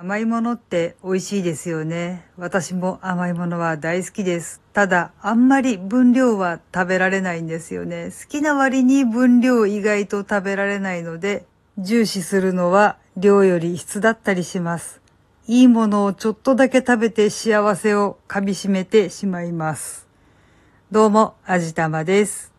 甘いものって美味しいですよね。私も甘いものは大好きです。ただ、あんまり分量は食べられないんですよね。好きな割に分量意外と食べられないので、重視するのは量より質だったりします。いいものをちょっとだけ食べて幸せを噛み締めてしまいます。どうも、あじたまです。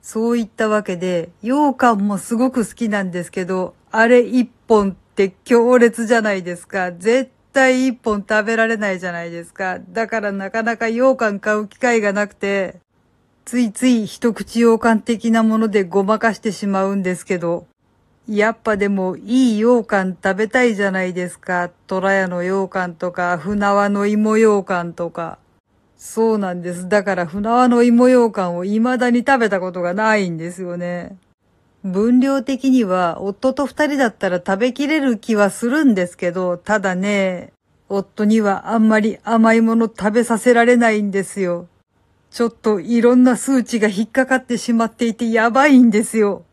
そういったわけで、羊羹もすごく好きなんですけど、あれ一本って強烈じゃないですか。絶対一本食べられないじゃないですか。だからなかなか羊羹買う機会がなくて、ついつい一口羊羹的なものでごまかしてしまうんですけど、やっぱでもいい羊羹食べたいじゃないですか。虎屋の羊羹とか、船輪の芋羊羹とか。そうなんです。だから船輪の芋羊羹を未だに食べたことがないんですよね。分量的には夫と二人だったら食べきれる気はするんですけど、ただね、夫にはあんまり甘いもの食べさせられないんですよ。ちょっといろんな数値が引っかかってしまっていてやばいんですよ。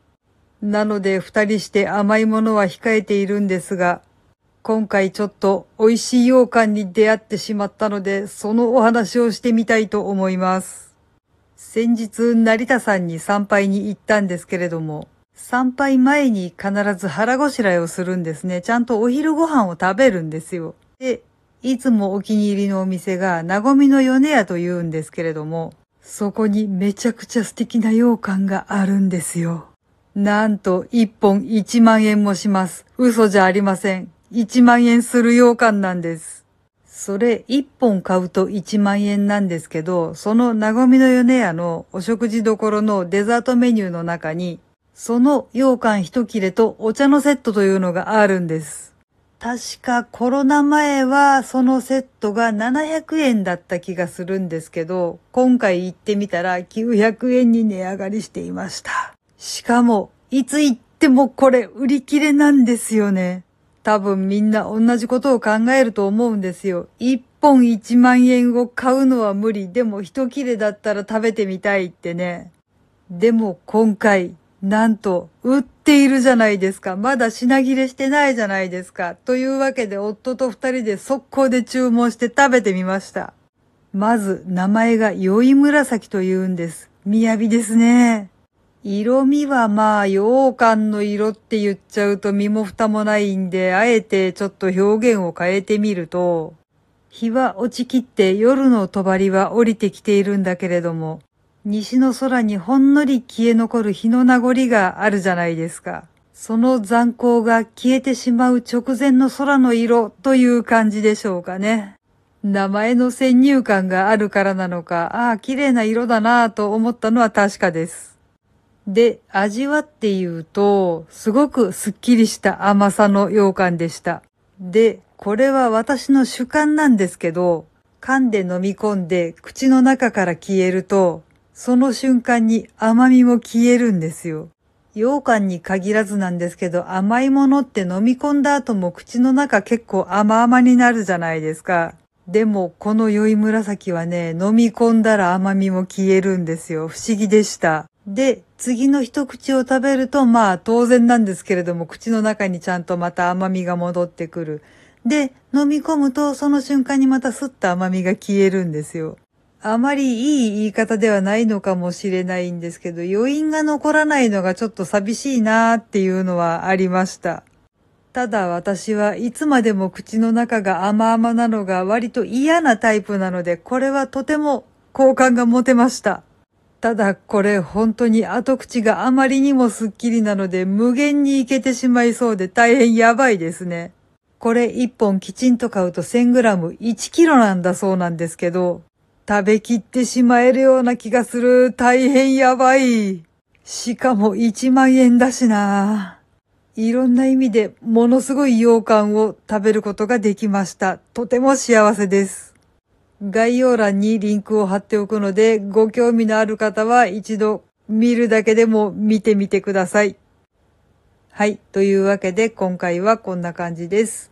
なので二人して甘いものは控えているんですが、今回ちょっと美味しい羊羹に出会ってしまったので、そのお話をしてみたいと思います。先日成田山に参拝に行ったんですけれども、参拝前に必ず腹ごしらえをするんですね。ちゃんとお昼ご飯を食べるんですよ。で、いつもお気に入りのお店が、なごみの米屋と言うんですけれども、そこにめちゃくちゃ素敵な羊羹があるんですよ。なんと一本1万円もします。嘘じゃありません。1万円する羊羹なんです。それ1本買うと1万円なんですけど、そのなごみの米屋のお食事どころのデザートメニューの中に、その羊羹一切れとお茶のセットというのがあるんです。確かコロナ前はそのセットが700円だった気がするんですけど、今回行ってみたら900円に値上がりしていました。しかも、いつ行ってもこれ売り切れなんですよね。多分みんな同じことを考えると思うんですよ。一本1万円を買うのは無理。でも一切れだったら食べてみたいってね。でも今回なんと、売っているじゃないですか。まだ品切れしてないじゃないですか。というわけで、夫と二人で速攻で注文して食べてみました。まず、名前が酔い紫と言うんです。雅ですね。色味はまあ、羊羹の色って言っちゃうと身も蓋もないんで、あえてちょっと表現を変えてみると、日は落ちきって夜の帳は降りてきているんだけれども、西の空にほんのり消え残る日の名残があるじゃないですか。その残光が消えてしまう直前の空の色という感じでしょうかね。名前の先入観があるからなのか、ああ、綺麗な色だなぁと思ったのは確かです。で、味はっていうと、すごくスッキリした甘さの羊羹でした。で、これは私の主観なんですけど、噛んで飲み込んで口の中から消えると、その瞬間に甘みも消えるんですよ。羊羹に限らずなんですけど、甘いものって飲み込んだ後も口の中結構甘々になるじゃないですか。でも、この酔い紫はね、飲み込んだら甘みも消えるんですよ。不思議でした。で、次の一口を食べると、まあ当然なんですけれども、口の中にちゃんとまた甘みが戻ってくる。で、飲み込むと、その瞬間にまたスッと甘みが消えるんですよ。あまりいい言い方ではないのかもしれないんですけど、余韻が残らないのがちょっと寂しいなーっていうのはありました。ただ私はいつまでも口の中が甘々なのが割と嫌なタイプなので、これはとても好感が持てました。ただこれ本当に後口があまりにもスッキリなので無限にいけてしまいそうで大変やばいですね。これ1本きちんと買うと 1000g1 kg なんだそうなんですけど、食べきってしまえるような気がする。大変やばい。しかも1万円だしな。いろんな意味でものすごい羊羹を食べることができました。とても幸せです。概要欄にリンクを貼っておくので、ご興味のある方は一度見るだけでも見てみてください。はい。というわけで今回はこんな感じです。